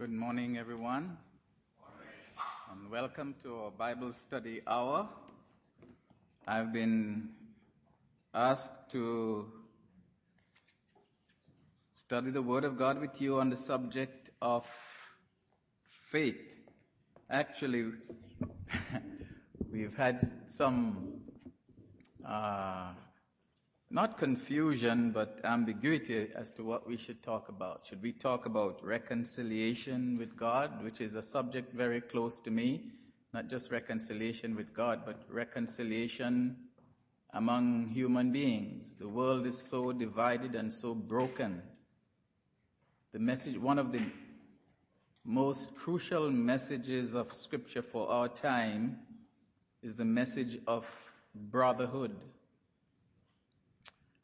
Good morning, everyone, and welcome to our Bible study hour. I've been asked to study the Word of God with you on the subject of faith. Actually, we've had some uh, not confusion, but ambiguity as to what we should talk about. Should we talk about reconciliation with God, which is a subject very close to me? Not just reconciliation with God, but reconciliation among human beings. The world is so divided and so broken. The message, one of the most crucial messages of Scripture for our time is the message of brotherhood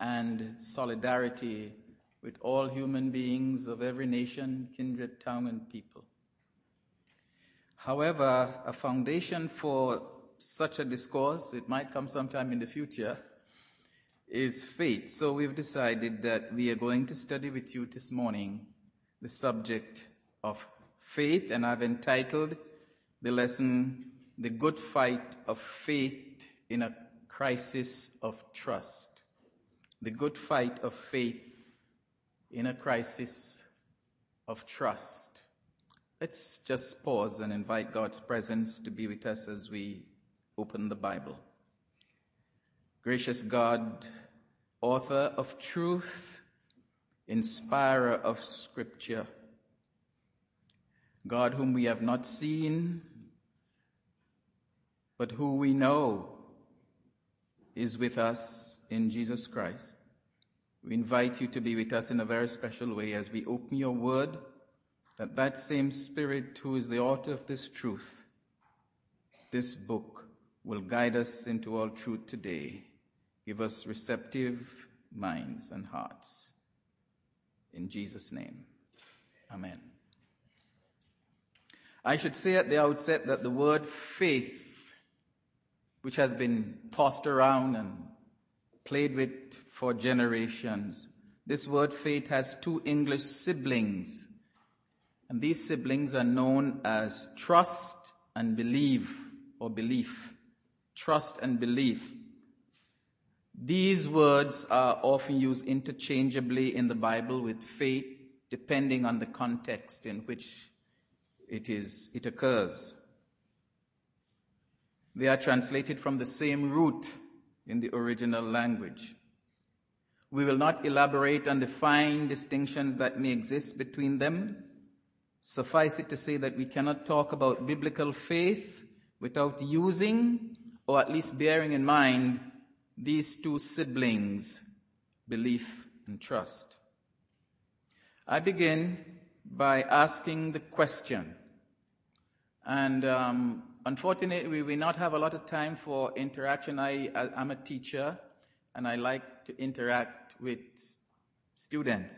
and solidarity with all human beings of every nation, kindred, tongue, and people. However, a foundation for such a discourse, it might come sometime in the future, is faith. So we've decided that we are going to study with you this morning the subject of faith, and I've entitled the lesson, The Good Fight of Faith in a Crisis of Trust the good fight of faith in a crisis of trust. Let's just pause and invite God's presence to be with us as we open the Bible. Gracious God, author of truth, inspirer of scripture, God whom we have not seen, but who we know is with us in Jesus Christ. We invite you to be with us in a very special way as we open your word, that that same Spirit who is the author of this truth, this book, will guide us into all truth today. Give us receptive minds and hearts. In Jesus' name, Amen. I should say at the outset that the word faith, which has been tossed around and played with for generations. This word faith has two English siblings, and these siblings are known as trust and believe or belief. Trust and belief. These words are often used interchangeably in the Bible with faith, depending on the context in which it is, it occurs. They are translated from the same root in the original language. We will not elaborate on the fine distinctions that may exist between them. Suffice it to say that we cannot talk about biblical faith without using, or at least bearing in mind, these two siblings, belief and trust. I begin by asking the question, and um, unfortunately, we will not have a lot of time for interaction. I, I, am a teacher, and I like to interact with students,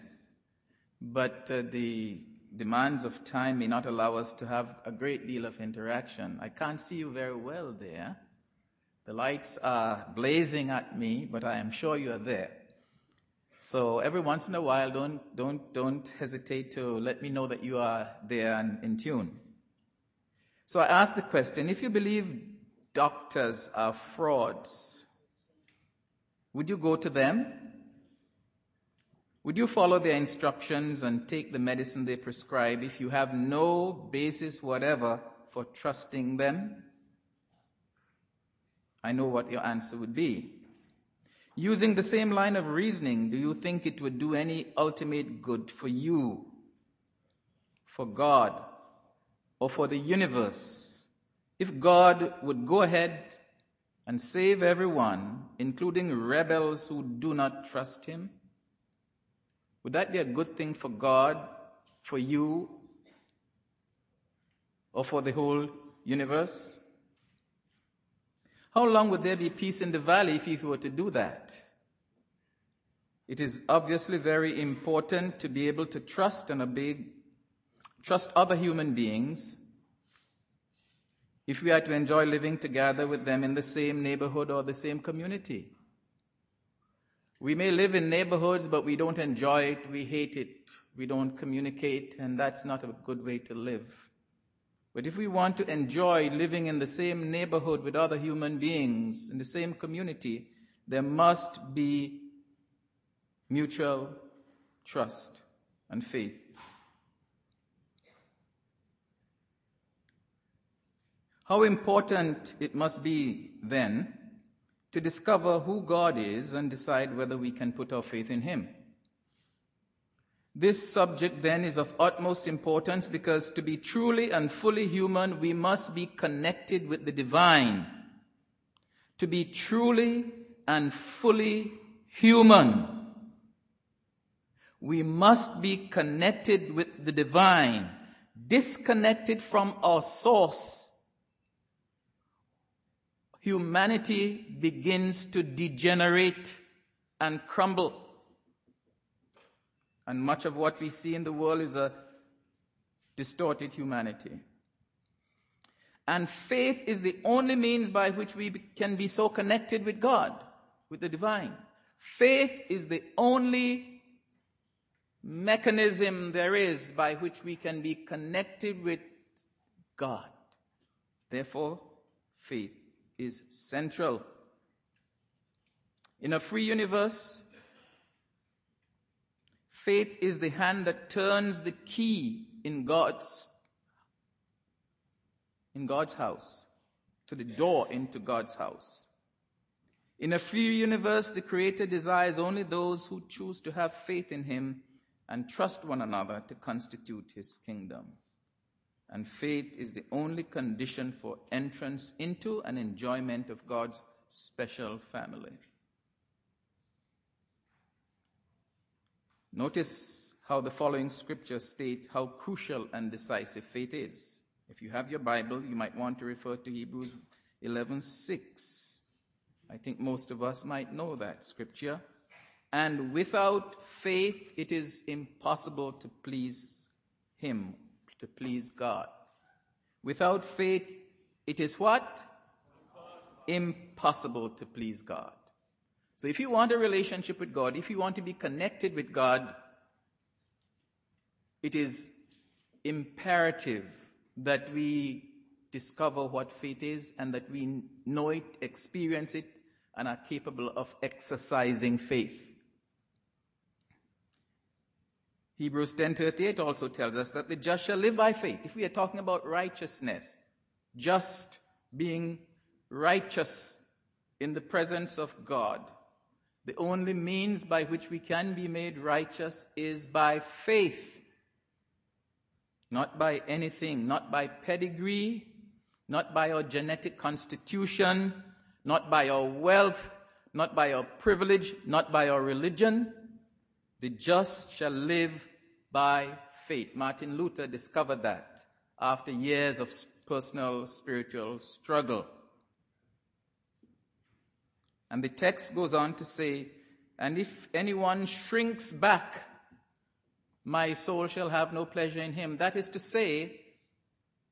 but uh, the demands of time may not allow us to have a great deal of interaction. I can't see you very well there. The lights are blazing at me, but I am sure you are there. So every once in a while, don't, don't, don't hesitate to let me know that you are there and in tune. So I ask the question, if you believe doctors are frauds, would you go to them? Would you follow their instructions and take the medicine they prescribe if you have no basis whatever for trusting them? I know what your answer would be. Using the same line of reasoning, do you think it would do any ultimate good for you, for God, or for the universe, if God would go ahead and save everyone, including rebels who do not trust Him? Would that be a good thing for God, for you, or for the whole universe? How long would there be peace in the valley if you were to do that? It is obviously very important to be able to trust and obey trust other human beings if we are to enjoy living together with them in the same neighborhood or the same community. We may live in neighborhoods, but we don't enjoy it, we hate it we don't communicate, and that's not a good way to live. But if we want to enjoy living in the same neighborhood with other human beings, in the same community, there must be mutual trust and faith. How important it must be then to discover who God is and decide whether we can put our faith in Him. This subject then is of utmost importance because to be truly and fully human, we must be connected with the divine. To be truly and fully human, we must be connected with the divine, disconnected from our source. Humanity begins to degenerate and crumble. And much of what we see in the world is a distorted humanity. And faith is the only means by which we can be so connected with God, with the divine. Faith is the only mechanism there is by which we can be connected with God. Therefore, faith is central. In a free universe, faith is the hand that turns the key in God's in God's house to the door into God's house. In a free universe, the Creator desires only those who choose to have faith in Him and trust one another to constitute His kingdom. And faith is the only condition for entrance into and enjoyment of God's special family. Notice how the following scripture states how crucial and decisive faith is. If you have your Bible, you might want to refer to Hebrews 11:6. I think most of us might know that scripture. And without faith, it is impossible to please Him, to please God. Without faith, it is what? Impossible to please God. So if you want a relationship with God, if you want to be connected with God, it is imperative that we discover what faith is and that we know it, experience it, and are capable of exercising faith. Hebrews 10:38 also tells us that the just shall live by faith. If we are talking about righteousness, just being righteous in the presence of God, the only means by which we can be made righteous is by faith. Not by anything, not by pedigree, not by our genetic constitution, not by our wealth, not by our privilege, not by our religion. The just shall live by faith. Martin Luther discovered that after years of personal spiritual struggle. And the text goes on to say, and if anyone shrinks back, my soul shall have no pleasure in him. That is to say,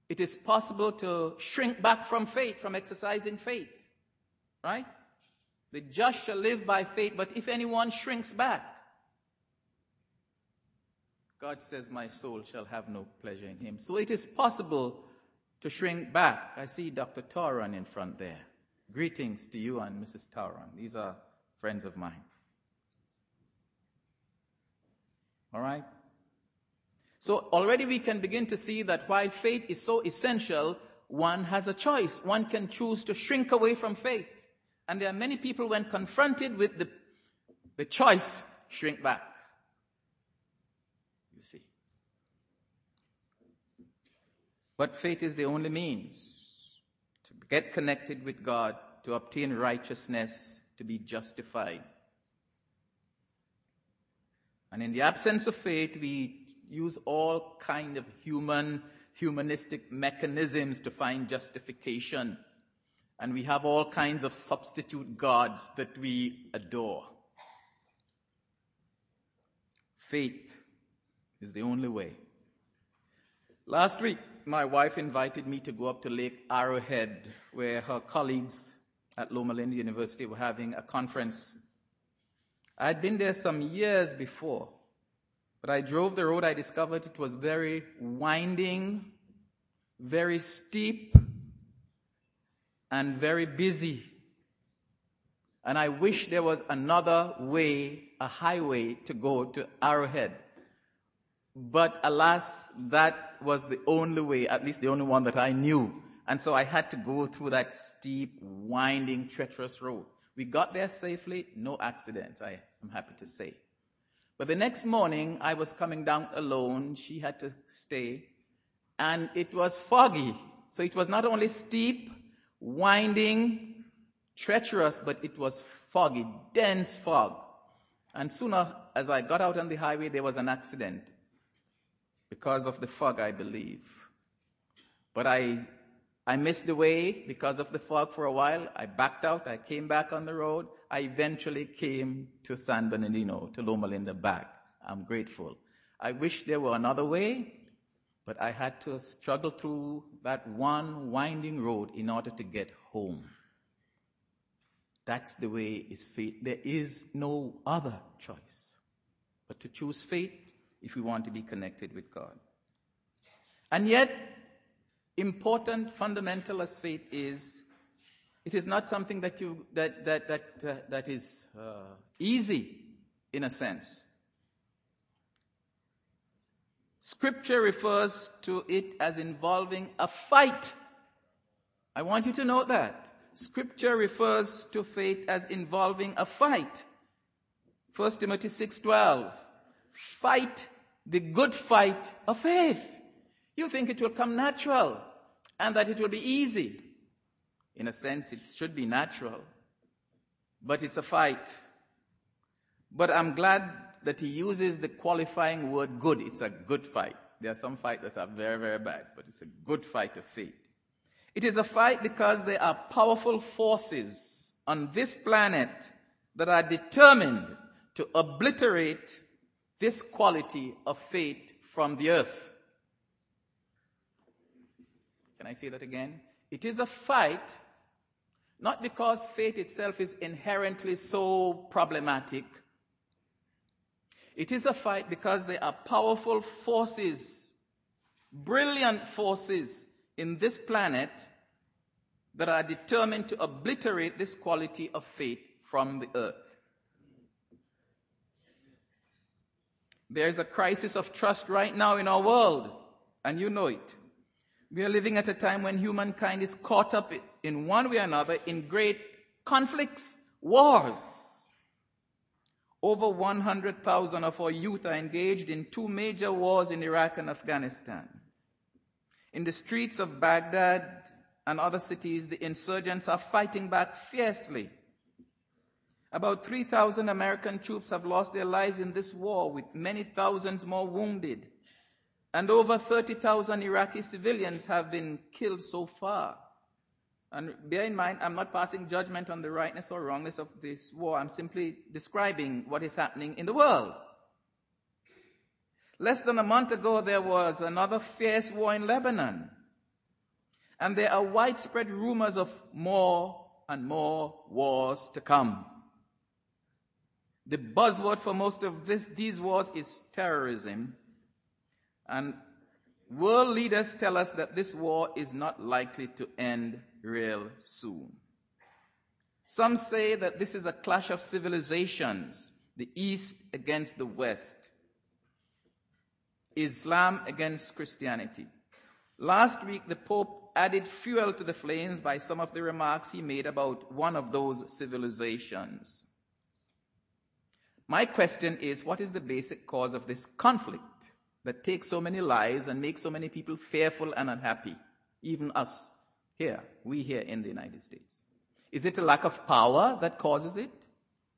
it is possible to shrink back from faith, from exercising faith. Right? The just shall live by faith, but if anyone shrinks back, God says, My soul shall have no pleasure in him. So it is possible to shrink back. I see Dr. Tauran in front there. Greetings to you and Mrs. Tauran. These are friends of mine. All right? So already we can begin to see that while faith is so essential, one has a choice. One can choose to shrink away from faith. And there are many people, when confronted with the, the choice, shrink back. You see. But faith is the only means to get connected with God, to obtain righteousness, to be justified. And in the absence of faith, we use all kind of human, humanistic mechanisms to find justification. And we have all kinds of substitute gods that we adore. Faith is the only way. Last week, my wife invited me to go up to Lake Arrowhead, where her colleagues at Loma Linda University were having a conference. I had been there some years before, But I drove the road, I discovered it was very winding, very steep, and very busy. And I wish there was another way, a highway to go to Arrowhead. But alas, that was the only way, at least the only one that I knew. And so I had to go through that steep, winding, treacherous road. We got there safely, no accidents, I am happy to say. But the next morning, I was coming down alone. She had to stay. And it was foggy. So it was not only steep, winding, treacherous, but it was foggy, dense fog. And sooner as I got out on the highway, there was an accident because of the fog, I believe. But I, I missed the way because of the fog for a while. I backed out. I came back on the road. I eventually came to San Bernardino, to Loma Linda back. I'm grateful. I wish there were another way, but I had to struggle through that one winding road in order to get home. That's the way is faith. There is no other choice but to choose faith if we want to be connected with God. And yet, important, fundamental as faith is, it is not something that you that that that uh, that is uh, easy in a sense. Scripture refers to it as involving a fight. I want you to note that. Scripture refers to faith as involving a fight. 1 Timothy 6:12. Fight the good fight of faith. You think it will come natural and that it will be easy. In a sense, it should be natural, but it's a fight. But I'm glad that he uses the qualifying word good. It's a good fight. There are some fights that are very, very bad, but it's a good fight of faith. It is a fight because there are powerful forces on this planet that are determined to obliterate this quality of faith from the earth. Can I say that again? It is a fight, not because faith itself is inherently so problematic. It is a fight because there are powerful forces, brilliant forces in this planet that are determined to obliterate this quality of faith from the earth. There is a crisis of trust right now in our world, and you know it. We are living at a time when humankind is caught up in one way or another in great conflicts, wars. Over 100,000 of our youth are engaged in two major wars in Iraq and Afghanistan. In the streets of Baghdad and other cities, the insurgents are fighting back fiercely. About 3,000 American troops have lost their lives in this war, with many thousands more wounded. And over 30,000 Iraqi civilians have been killed so far. And bear in mind, I'm not passing judgment on the rightness or wrongness of this war. I'm simply describing what is happening in the world. Less than a month ago, there was another fierce war in Lebanon. And there are widespread rumors of more and more wars to come. The buzzword for most of this, these wars is terrorism. And world leaders tell us that this war is not likely to end real soon. Some say that this is a clash of civilizations, the East against the West. Islam against Christianity. Last week, the Pope added fuel to the flames by some of the remarks he made about one of those civilizations. My question is, what is the basic cause of this conflict that takes so many lives and makes so many people fearful and unhappy? Even us here, we here in the United States. Is it a lack of power that causes it?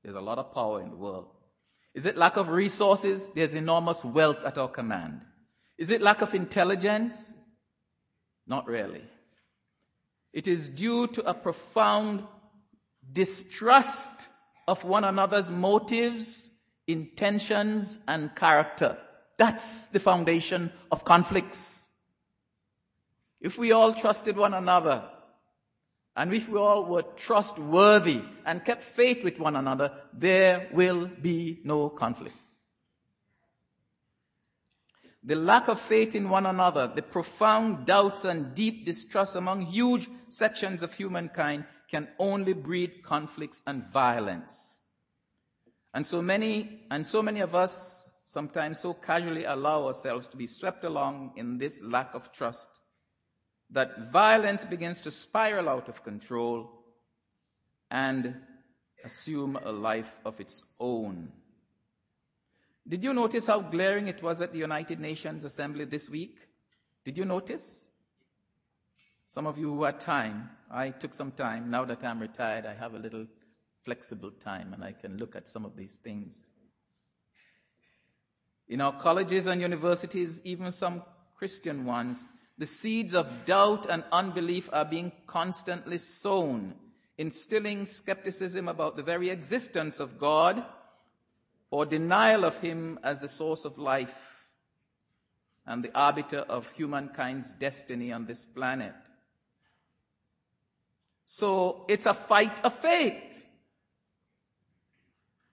There's a lot of power in the world. Is it lack of resources? There's enormous wealth at our command. Is it lack of intelligence? Not really. It is due to a profound distrust of one another's motives, intentions, and character. That's the foundation of conflicts. If we all trusted one another, and if we all were trustworthy and kept faith with one another, there will be no conflict. the lack of faith in one another, the profound doubts and deep distrust among huge sections of humankind can only breed conflicts and violence. And so many, and so many of us sometimes so casually allow ourselves to be swept along in this lack of trust that violence begins to spiral out of control and assume a life of its own. Did you notice how glaring it was at the United Nations Assembly this week? Did you notice? Some of you who had time, I took some time. Now that I'm retired, I have a little flexible time and I can look at some of these things. In our colleges and universities, even some Christian ones, the seeds of doubt and unbelief are being constantly sown, instilling skepticism about the very existence of God or denial of Him as the source of life and the arbiter of humankind's destiny on this planet. So it's a fight of faith.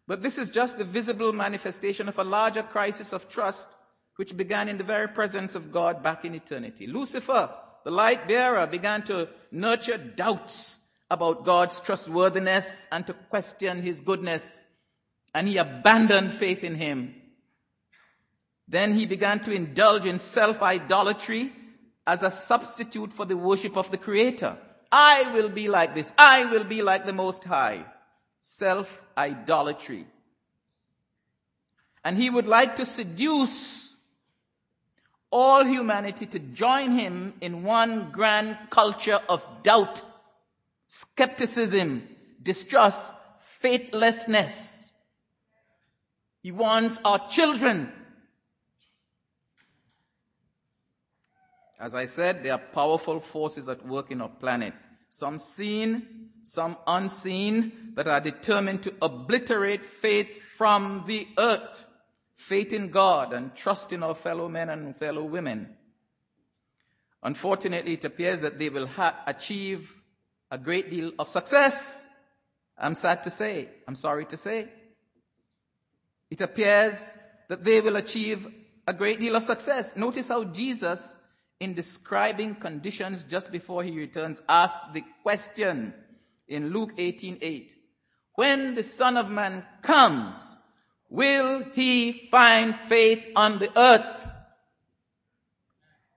But this is just the visible manifestation of a larger crisis of trust which began in the very presence of God back in eternity. Lucifer, the light bearer, began to nurture doubts about God's trustworthiness and to question his goodness and he abandoned faith in him. Then he began to indulge in self-idolatry as a substitute for the worship of the Creator. I will be like this. I will be like the Most High. Self-idolatry. And he would like to seduce all humanity to join him in one grand culture of doubt, skepticism, distrust, faithlessness. He wants our children. As I said, there are powerful forces at work in our planet. Some seen, some unseen, that are determined to obliterate faith from the earth. Faith in God and trust in our fellow men and fellow women. Unfortunately, it appears that they will ha- achieve a great deal of success. I'm sad to say. I'm sorry to say it appears that they will achieve a great deal of success. Notice how Jesus, in describing conditions just before he returns, asked the question in Luke 18:8. When the Son of Man comes, will he find faith on the earth?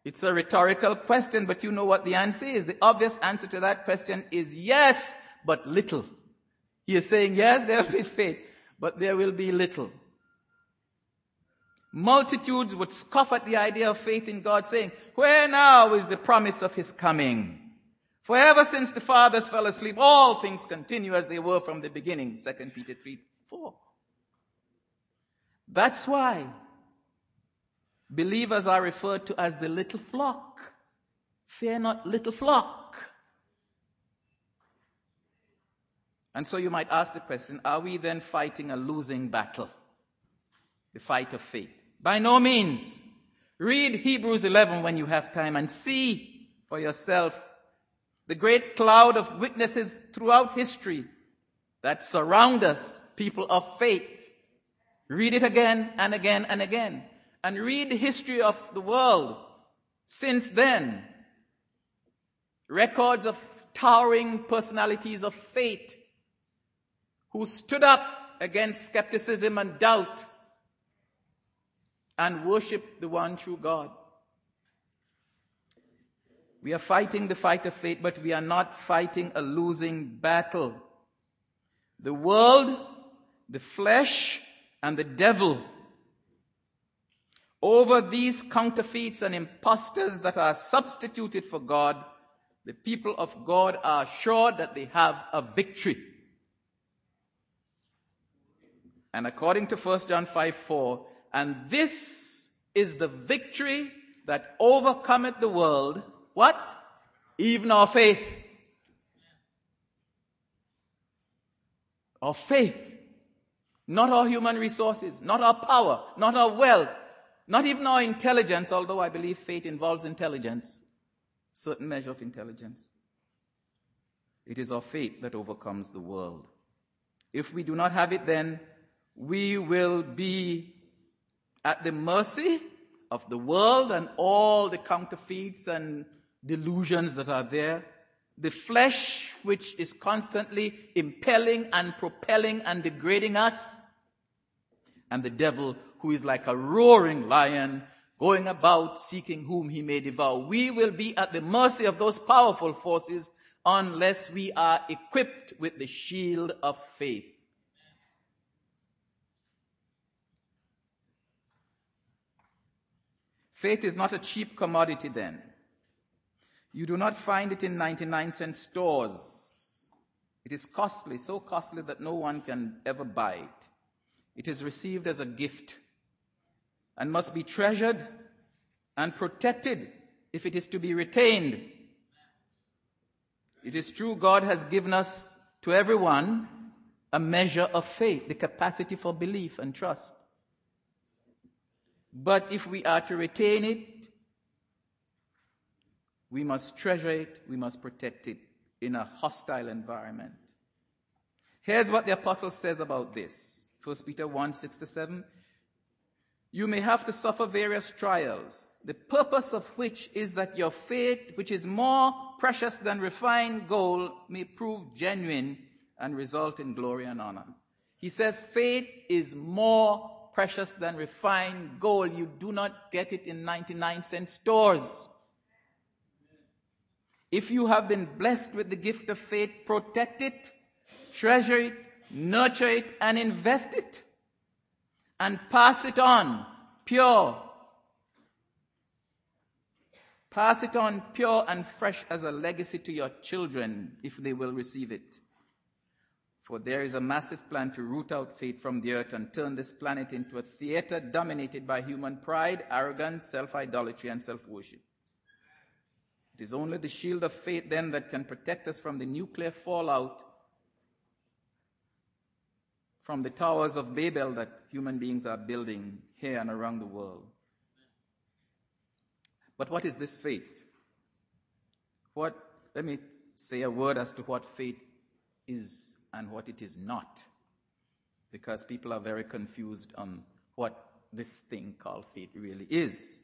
It's a rhetorical question, but you know what the answer is. The obvious answer to that question is yes, but little. He is saying, yes, there will be faith, but there will be little. Multitudes would scoff at the idea of faith in God, saying, Where now is the promise of his coming? For ever since the fathers fell asleep, all things continue as they were from the beginning. 2 Peter 3 4. That's why believers are referred to as the little flock. Fear not, little flock. And so you might ask the question, are we then fighting a losing battle? The fight of faith. By no means. Read Hebrews 11 when you have time and see for yourself the great cloud of witnesses throughout history that surround us, people of faith. Read it again and again and again. And read the history of the world since then. Records of towering personalities of faith who stood up against skepticism and doubt and worship the one true God. We are fighting the fight of faith, but we are not fighting a losing battle. The world, the flesh, and the devil. Over these counterfeits and impostors that are substituted for God, the people of God are sure that they have a victory. And according to 1 John 5 4, and this is the victory that overcometh the world. What? Even our faith. Our faith. Not our human resources, not our power, not our wealth, not even our intelligence, although I believe faith involves intelligence, certain measure of intelligence. It is our faith that overcomes the world. If we do not have it, then we will be at the mercy of the world and all the counterfeits and delusions that are there. The flesh, which is constantly impelling and propelling and degrading us. And the devil, who is like a roaring lion, going about seeking whom he may devour. We will be at the mercy of those powerful forces unless we are equipped with the shield of faith. Faith is not a cheap commodity then. You do not find it in 99 cent stores. It is costly, so costly that no one can ever buy it. It is received as a gift and must be treasured and protected if it is to be retained. It is true God has given us to everyone a measure of faith, the capacity for belief and trust. But if we are to retain it, we must treasure it, we must protect it in a hostile environment. Here's what the apostle says about this. 1 Peter 1, 6 to 7. You may have to suffer various trials, the purpose of which is that your faith, which is more precious than refined gold, may prove genuine and result in glory and honor. He says faith is precious than refined gold. You do not get it in 99 cent stores. If you have been blessed with the gift of faith, protect it, treasure it, nurture it, and invest it. And pass it on pure. Pass it on pure and fresh as a legacy to your children if they will receive it. For there is a massive plan to root out faith from the earth and turn this planet into a theater dominated by human pride, arrogance, self-idolatry, and self-worship. It is only the shield of faith then that can protect us from the nuclear fallout from the towers of Babel that human beings are building here and around the world. But what is this faith? What, let me say a word as to what faith is and what it is not. Because people are very confused on what this thing called faith really is.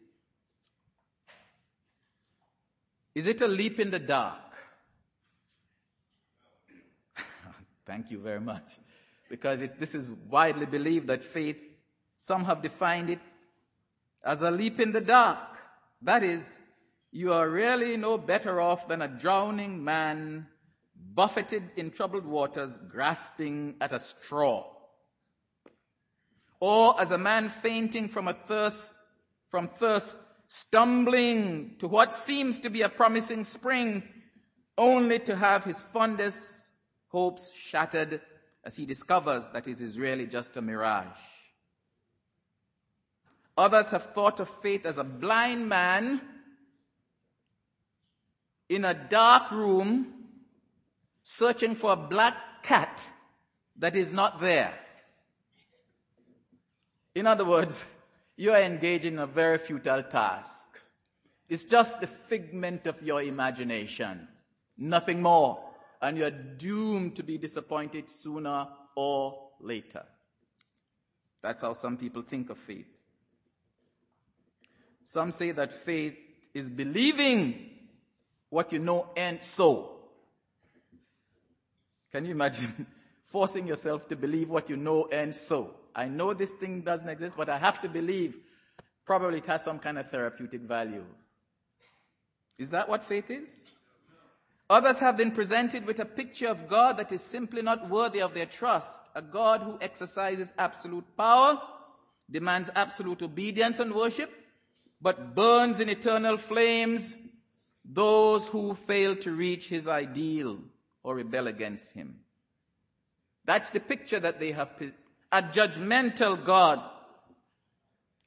Is it a leap in the dark? Thank you very much. Because it, this is widely believed that faith, some have defined it as a leap in the dark. That is, you are really no better off than a drowning man buffeted in troubled waters, grasping at a straw. Or as a man fainting from a thirst, from thirst, stumbling to what seems to be a promising spring, only to have his fondest hopes shattered as he discovers that it is really just a mirage. Others have thought of faith as a blind man in a dark room searching for a black cat that is not there. In other words, you are engaged in a very futile task. It's just a figment of your imagination, nothing more. And you're doomed to be disappointed sooner or later. That's how some people think of faith. Some say that faith is believing what you know and so. Can you imagine forcing yourself to believe what you know and so? I know this thing doesn't exist, but I have to believe. Probably it has some kind of therapeutic value. Is that what faith is? Others have been presented with a picture of God that is simply not worthy of their trust. A God who exercises absolute power, demands absolute obedience and worship, but burns in eternal flames those who fail to reach his ideal or rebel against him. That's the picture that they have. A judgmental God.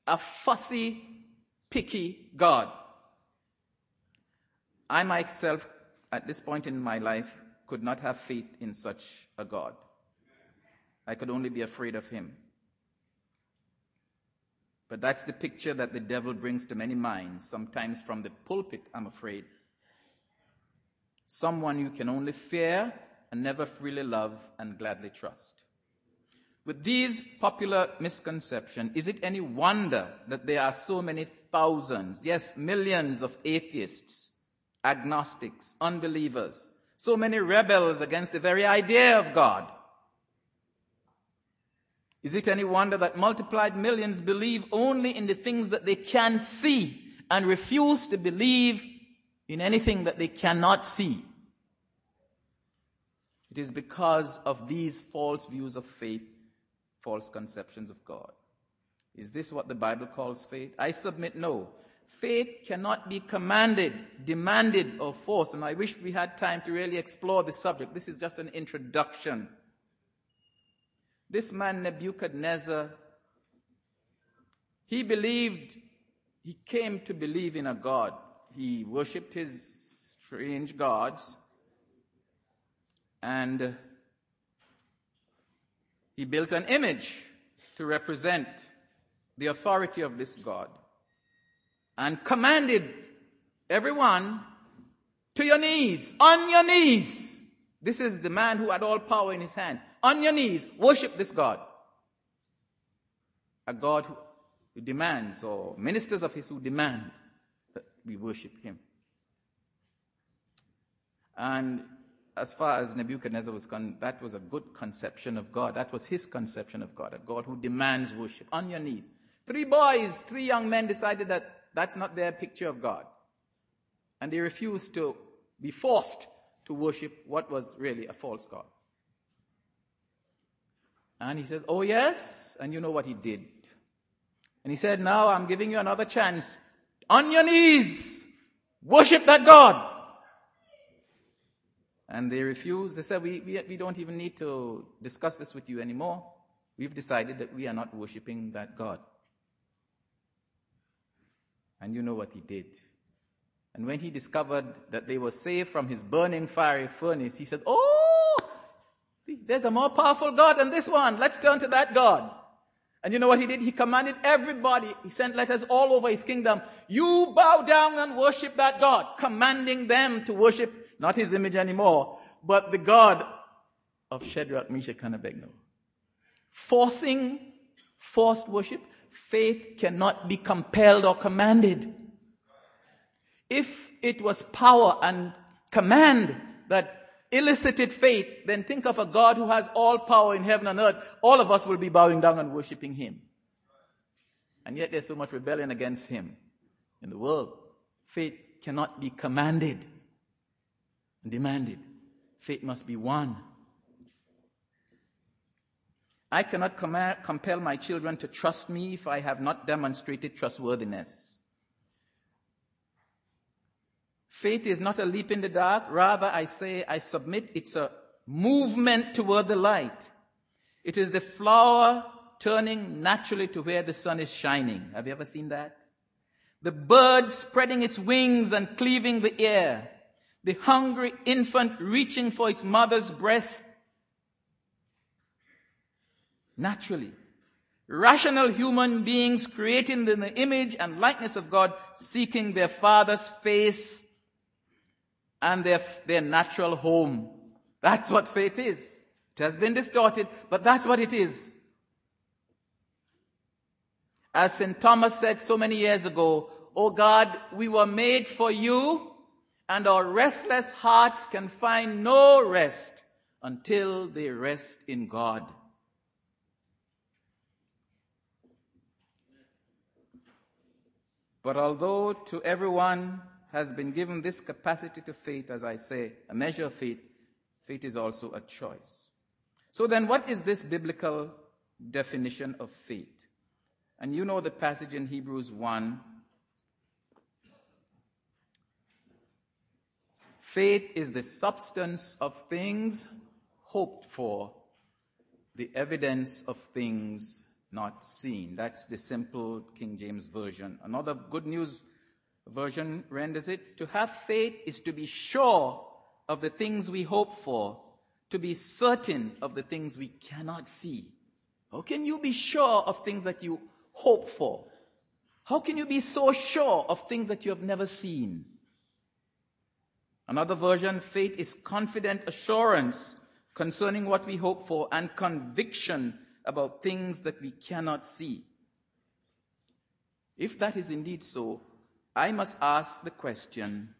A fussy, picky God. I myself, at this point in my life, could not have faith in such a God. I could only be afraid of him. But that's the picture that the devil brings to many minds, sometimes from the pulpit, I'm afraid someone you can only fear and never freely love and gladly trust. With these popular misconceptions, is it any wonder that there are so many thousands, yes, millions of atheists, agnostics, unbelievers, so many rebels against the very idea of God. Is it any wonder that multiplied millions believe only in the things that they can see and refuse to believe in anything that they cannot see? It is because of these false views of faith, false conceptions of God. Is this what the Bible calls faith? I submit no. Faith cannot be commanded, demanded, or forced. And I wish we had time to really explore this subject. This is just an introduction. This man, Nebuchadnezzar, he believed, he came to believe in a God. He worshipped his strange gods. And he built an image to represent the authority of this God and commanded everyone to your knees, on your knees. This is the man who had all power in his hands. On your knees, worship this God. A God who, demands, or ministers of his who demand we worship him. And as far as Nebuchadnezzar was concerned, that was a good conception of God. That was his conception of God, a God who demands worship on your knees. Three boys, three young men decided that that's not their picture of God. And they refused to be forced to worship what was really a false God. And he says, Oh, yes. And you know what he did. And he said, Now I'm giving you another chance. On your knees, worship that God. And they refused. They said, we, we, we don't even need to discuss this with you anymore. We've decided that we are not worshiping that God. And you know what he did. And when he discovered that they were saved from his burning fiery furnace, he said, Oh, there's a more powerful God than this one. Let's turn to that God. And you know what he did? He commanded everybody, he sent letters all over his kingdom. You bow down and worship that God, commanding them to worship not his image anymore, but the God of Shadrach, Meshach, and Abednego. Forcing forced worship, faith cannot be compelled or commanded. If it was power and command that elicited faith, then think of a God who has all power in heaven and earth. All of us will be bowing down and worshiping Him. And yet there's so much rebellion against Him in the world. Faith cannot be commanded and demanded. Faith must be won. I cannot compel my children to trust me if I have not demonstrated trustworthiness. Faith is not a leap in the dark. Rather, I say, I submit, it's a movement toward the light. It is the flower turning naturally to where the sun is shining. Have you ever seen that? The bird spreading its wings and cleaving the air. The hungry infant reaching for its mother's breast. Naturally. Rational human beings created in the image and likeness of God, seeking their father's face and their, their natural home. That's what faith is. It has been distorted, but that's what it is. As St. Thomas said so many years ago, Oh God, we were made for you, and our restless hearts can find no rest until they rest in God. But although to everyone has been given this capacity to faith, as I say, a measure of faith, faith is also a choice. So then, what is this biblical definition of faith? And you know the passage in Hebrews 1. Faith is the substance of things hoped for, the evidence of things not seen. That's the simple King James Version. Another good news version renders it to have faith is to be sure of the things we hope for, to be certain of the things we cannot see. How can you be sure of things that you hope for? How can you be so sure of things that you have never seen? Another version, faith is confident assurance concerning what we hope for and conviction about things that we cannot see. If that is indeed so, I must ask the question,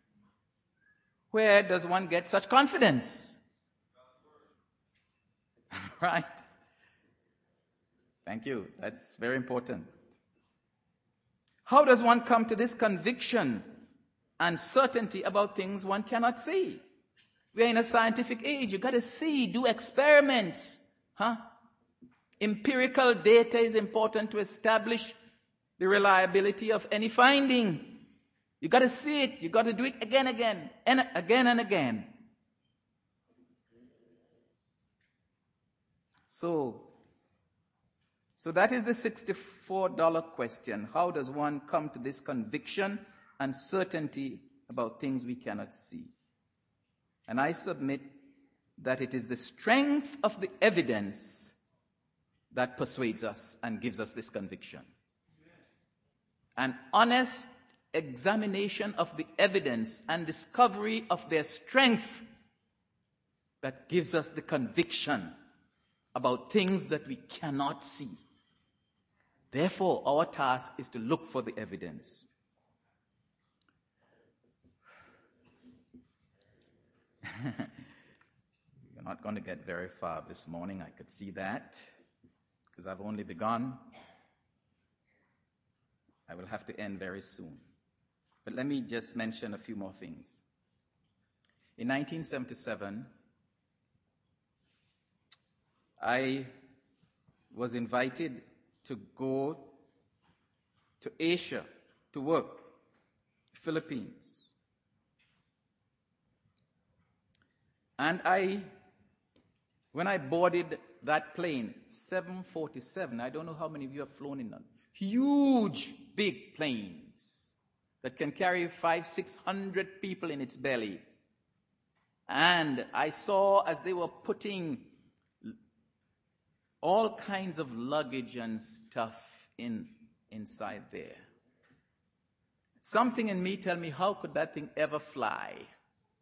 where does one get such confidence? right? Thank you. That's very important. How does one come to this conviction and certainty about things one cannot see? We're in a scientific age. You've gotta see, do experiments. Huh? Empirical data is important to establish the reliability of any finding. You gotta see it. You gotta do it again, again, and again and again. So, so that is the $64 question. How does one come to this conviction and certainty about things we cannot see? And I submit that it is the strength of the evidence that persuades us and gives us this conviction. An honest examination of the evidence and discovery of their strength that gives us the conviction about things that we cannot see. Therefore, our task is to look for the evidence. You're not going to get very far this morning, I could see that, because I've only begun. I will have to end very soon. But let me just mention a few more things. In 1977, I was invited to go to Asia to work, Philippines. And I, when I boarded that plane, 747, I don't know how many of you have flown in them, huge, big planes that can carry five, six hundred people in its belly. And I saw as they were putting all kinds of luggage and stuff in inside there. Something in me tell me how could that thing ever fly?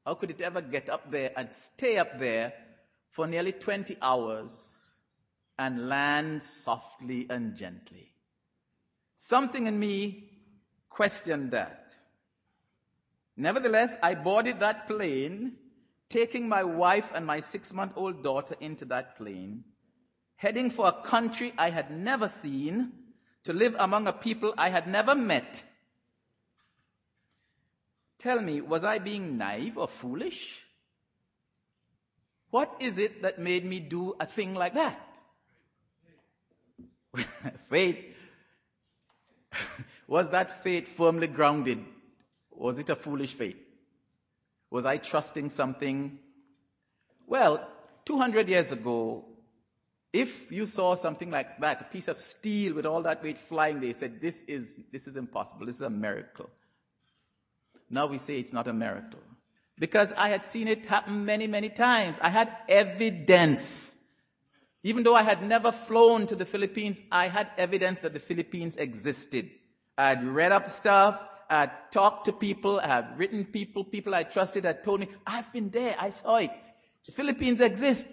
How could it ever get up there and stay up there for nearly 20 hours and land softly and gently? Something in me questioned that. Nevertheless, I boarded that plane, taking my wife and my six month old daughter into that plane, heading for a country I had never seen, to live among a people I had never met. Tell me, was I being naive or foolish? What is it that made me do a thing like that? faith. Was that faith firmly grounded? Was it a foolish faith? Was I trusting something? Well, 200 years ago, if you saw something like that, a piece of steel with all that weight flying, they said, this is, this is impossible. This is a miracle. Now we say it's not a miracle. Because I had seen it happen many, many times. I had evidence. Even though I had never flown to the Philippines, I had evidence that the Philippines existed. I had read up stuff. I'd talked to people. I'd written people. People I trusted had told me, I've been there. I saw it. The Philippines exist.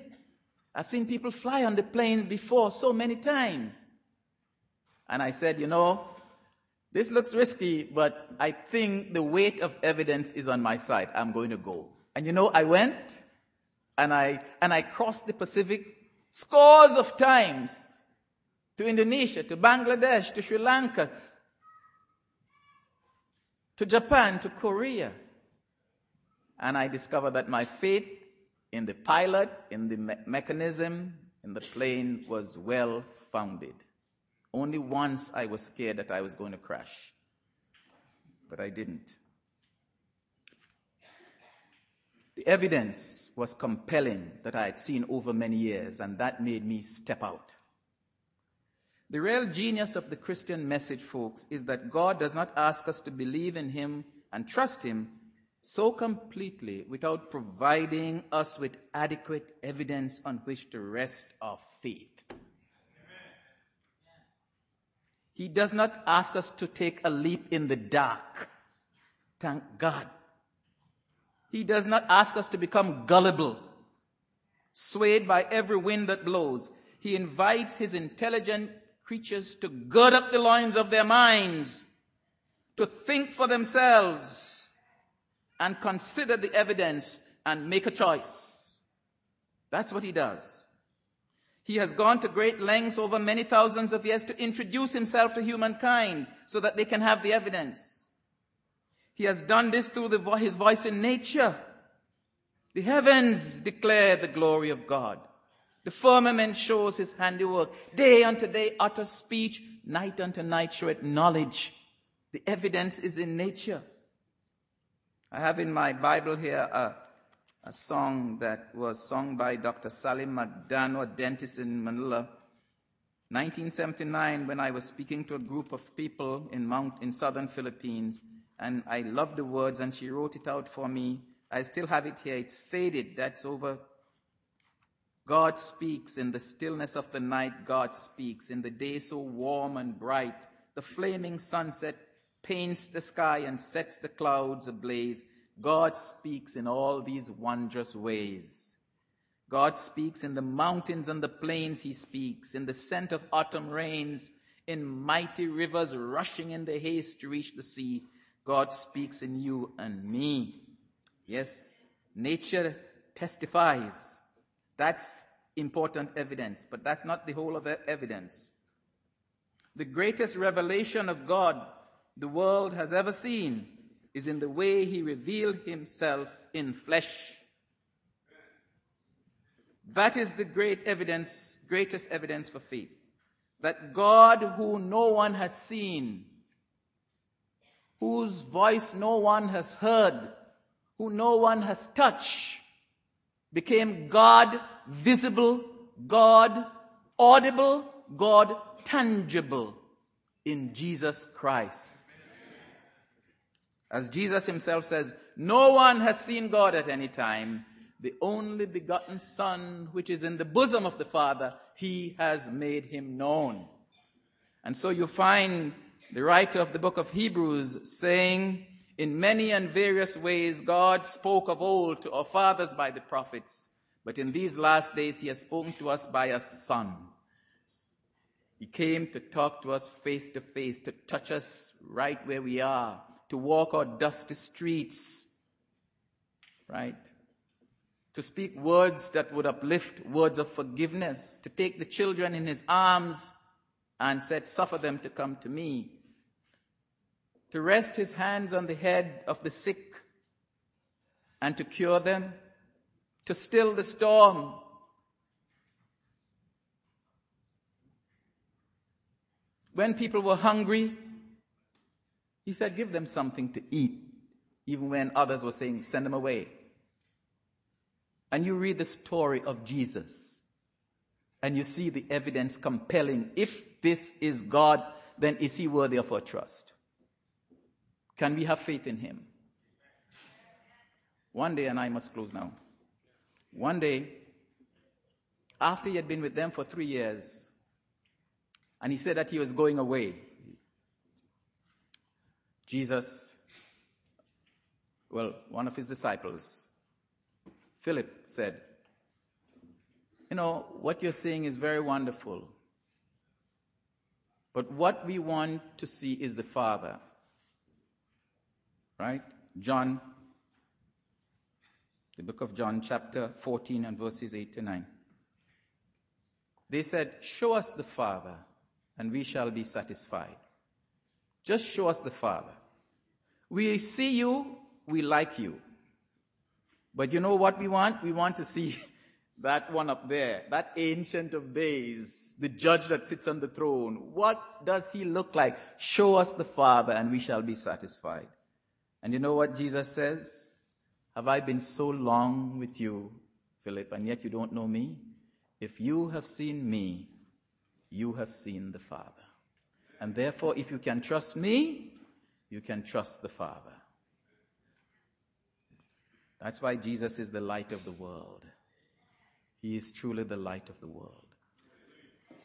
I've seen people fly on the plane before so many times. And I said, you know, this looks risky, but I think the weight of evidence is on my side. I'm going to go. And you know, I went and I, and I crossed the Pacific scores of times to Indonesia, to Bangladesh, to Sri Lanka, to Japan, to Korea. And I discovered that my faith in the pilot, in the me- mechanism, in the plane was well founded. Only once I was scared that I was going to crash. But I didn't. The evidence was compelling that I had seen over many years, and that made me step out. The real genius of the Christian message, folks, is that God does not ask us to believe in Him and trust Him so completely without providing us with adequate evidence on which to rest our faith. He does not ask us to take a leap in the dark. Thank God. He does not ask us to become gullible, swayed by every wind that blows. He invites his intelligent creatures to gird up the loins of their minds to think for themselves and consider the evidence and make a choice. That's what he does. He has gone to great lengths over many thousands of years to introduce himself to humankind so that they can have the evidence. He has done this through the, his voice in nature. The heavens declare the glory of God. The firmament shows his handiwork. Day unto day utter speech. Night unto night showeth knowledge. The evidence is in nature. I have in my Bible here a, a song that was sung by Dr. Salim McDano, a dentist in Manila. 1979, when I was speaking to a group of people in Mount, in southern Philippines, and I loved the words, and she wrote it out for me. I still have it here. It's faded. That's over. God speaks in the stillness of the night. God speaks in the day so warm and bright. The flaming sunset paints the sky and sets the clouds ablaze. God speaks in all these wondrous ways. God speaks in the mountains and the plains, He speaks. In the scent of autumn rains, in mighty rivers rushing in the haste to reach the sea, God speaks in you and me. Yes, nature testifies. That's important evidence, but that's not the whole of the evidence. The greatest revelation of God the world has ever seen is in the way he revealed himself in flesh. That is the great evidence, greatest evidence for faith. That God who no one has seen, whose voice no one has heard, who no one has touched, became God visible, God audible, God tangible in Jesus Christ. As Jesus himself says, no one has seen God at any time. The only begotten Son, which is in the bosom of the Father, he has made him known. And so you find the writer of the book of Hebrews saying, in many and various ways, God spoke of old to our fathers by the prophets, but in these last days, He has spoken to us by a Son. He came to talk to us face to face, to touch us right where we are, to walk our dusty streets, right? To speak words that would uplift, words of forgiveness, to take the children in His arms and said, suffer them to come to me to rest his hands on the head of the sick and to cure them, to still the storm. When people were hungry, he said, give them something to eat, even when others were saying, send them away. And you read the story of Jesus, and you see the evidence compelling. If this is God, then is he worthy of our trust? Can we have faith in him? One day, and I must close now. One day, after he had been with them for three years, and he said that he was going away, Jesus, well, one of his disciples, Philip, said, You know, what you're saying is very wonderful. But what we want to see is the Father. Right? John, the book of John, chapter 14 and verses 8 to 9. They said, Show us the Father, and we shall be satisfied. Just show us the Father. We see you, we like you. But you know what we want? We want to see that one up there, that ancient of days, the judge that sits on the throne. What does he look like? Show us the Father, and we shall be satisfied. And you know what Jesus says? Have I been so long with you, Philip, and yet you don't know me? If you have seen me, you have seen the Father. And therefore, if you can trust me, you can trust the Father. That's why Jesus is the light of the world. He is truly the light of the world.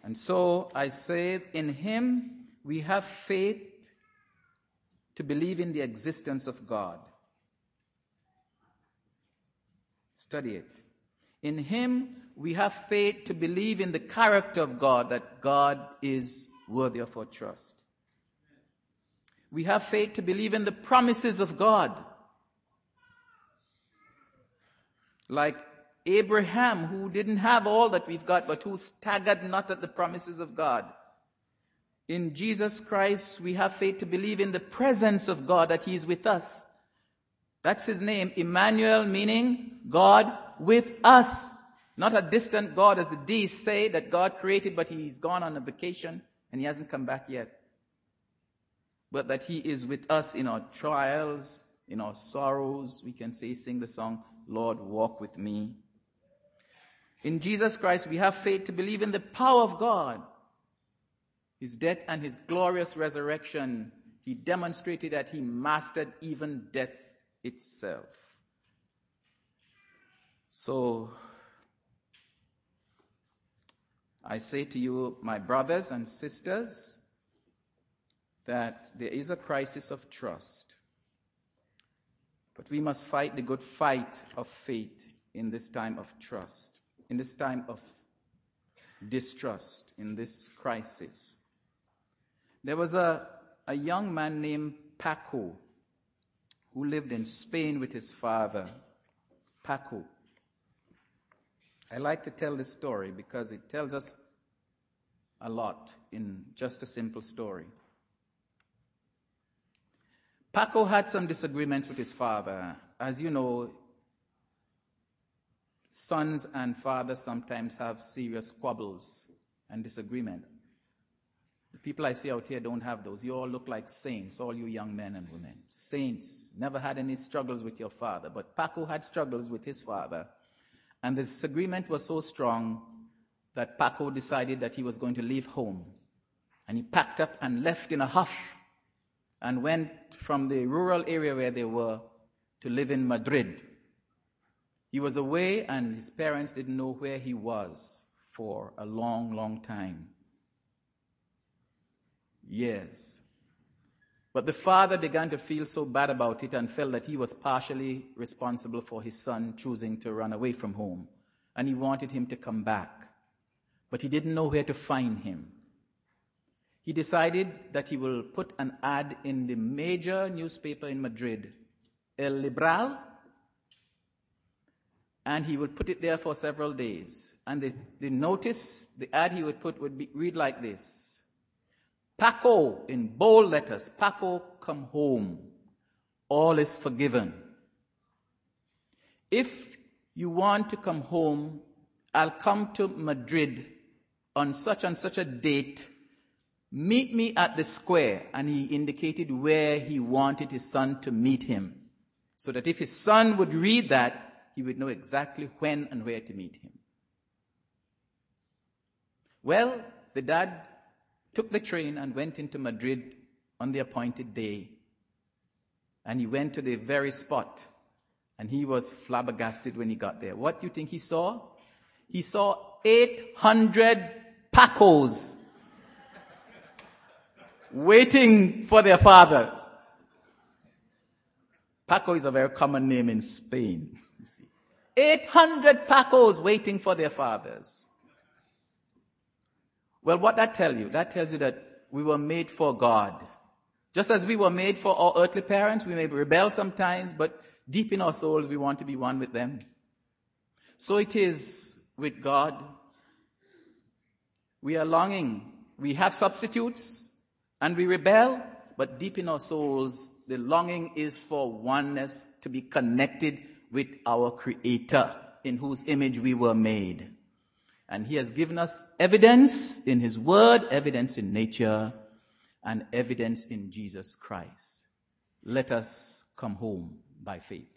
And so I say, in Him we have faith to believe in the existence of God. Study it. In Him, we have faith to believe in the character of God, that God is worthy of our trust. We have faith to believe in the promises of God. Like Abraham, who didn't have all that we've got, but who staggered not at the promises of God. In Jesus Christ, we have faith to believe in the presence of God, that He is with us. That's His name, Emmanuel, meaning God with us. Not a distant God, as the deists say, that God created, but He's gone on a vacation and He hasn't come back yet. But that He is with us in our trials, in our sorrows. We can say, sing the song, Lord, walk with me. In Jesus Christ, we have faith to believe in the power of God. His death and his glorious resurrection, he demonstrated that he mastered even death itself. So, I say to you, my brothers and sisters, that there is a crisis of trust. But we must fight the good fight of faith in this time of trust in this time of distrust, in this crisis. There was a, a young man named Paco who lived in Spain with his father. Paco. I like to tell this story because it tells us a lot in just a simple story. Paco had some disagreements with his father. As you know, Sons and fathers sometimes have serious squabbles and disagreement. The people I see out here don't have those. You all look like saints, all you young men and women. Saints. Never had any struggles with your father. But Paco had struggles with his father. And the disagreement was so strong that Paco decided that he was going to leave home. And he packed up and left in a huff and went from the rural area where they were to live in Madrid. He was away and his parents didn't know where he was for a long, long time. Years. But the father began to feel so bad about it and felt that he was partially responsible for his son choosing to run away from home. And he wanted him to come back. But he didn't know where to find him. He decided that he will put an ad in the major newspaper in Madrid, El Liberal, and he would put it there for several days. And the, the notice, the ad he would put would be, read like this. Paco, in bold letters, Paco, come home. All is forgiven. If you want to come home, I'll come to Madrid on such and such a date. Meet me at the square. And he indicated where he wanted his son to meet him. So that if his son would read that, he would know exactly when and where to meet him. Well, the dad took the train and went into Madrid on the appointed day. And he went to the very spot. And he was flabbergasted when he got there. What do you think he saw? He saw 800 Pacos waiting for their fathers. Paco is a very common name in Spain. you see. 800 Pacos waiting for their fathers. Well, what that tell you? That tells you that we were made for God. Just as we were made for our earthly parents, we may rebel sometimes, but deep in our souls, we want to be one with them. So it is with God. We are longing. We have substitutes and we rebel, but deep in our souls, the longing is for oneness to be connected with our Creator in whose image we were made. And He has given us evidence in His Word, evidence in nature, and evidence in Jesus Christ. Let us come home by faith.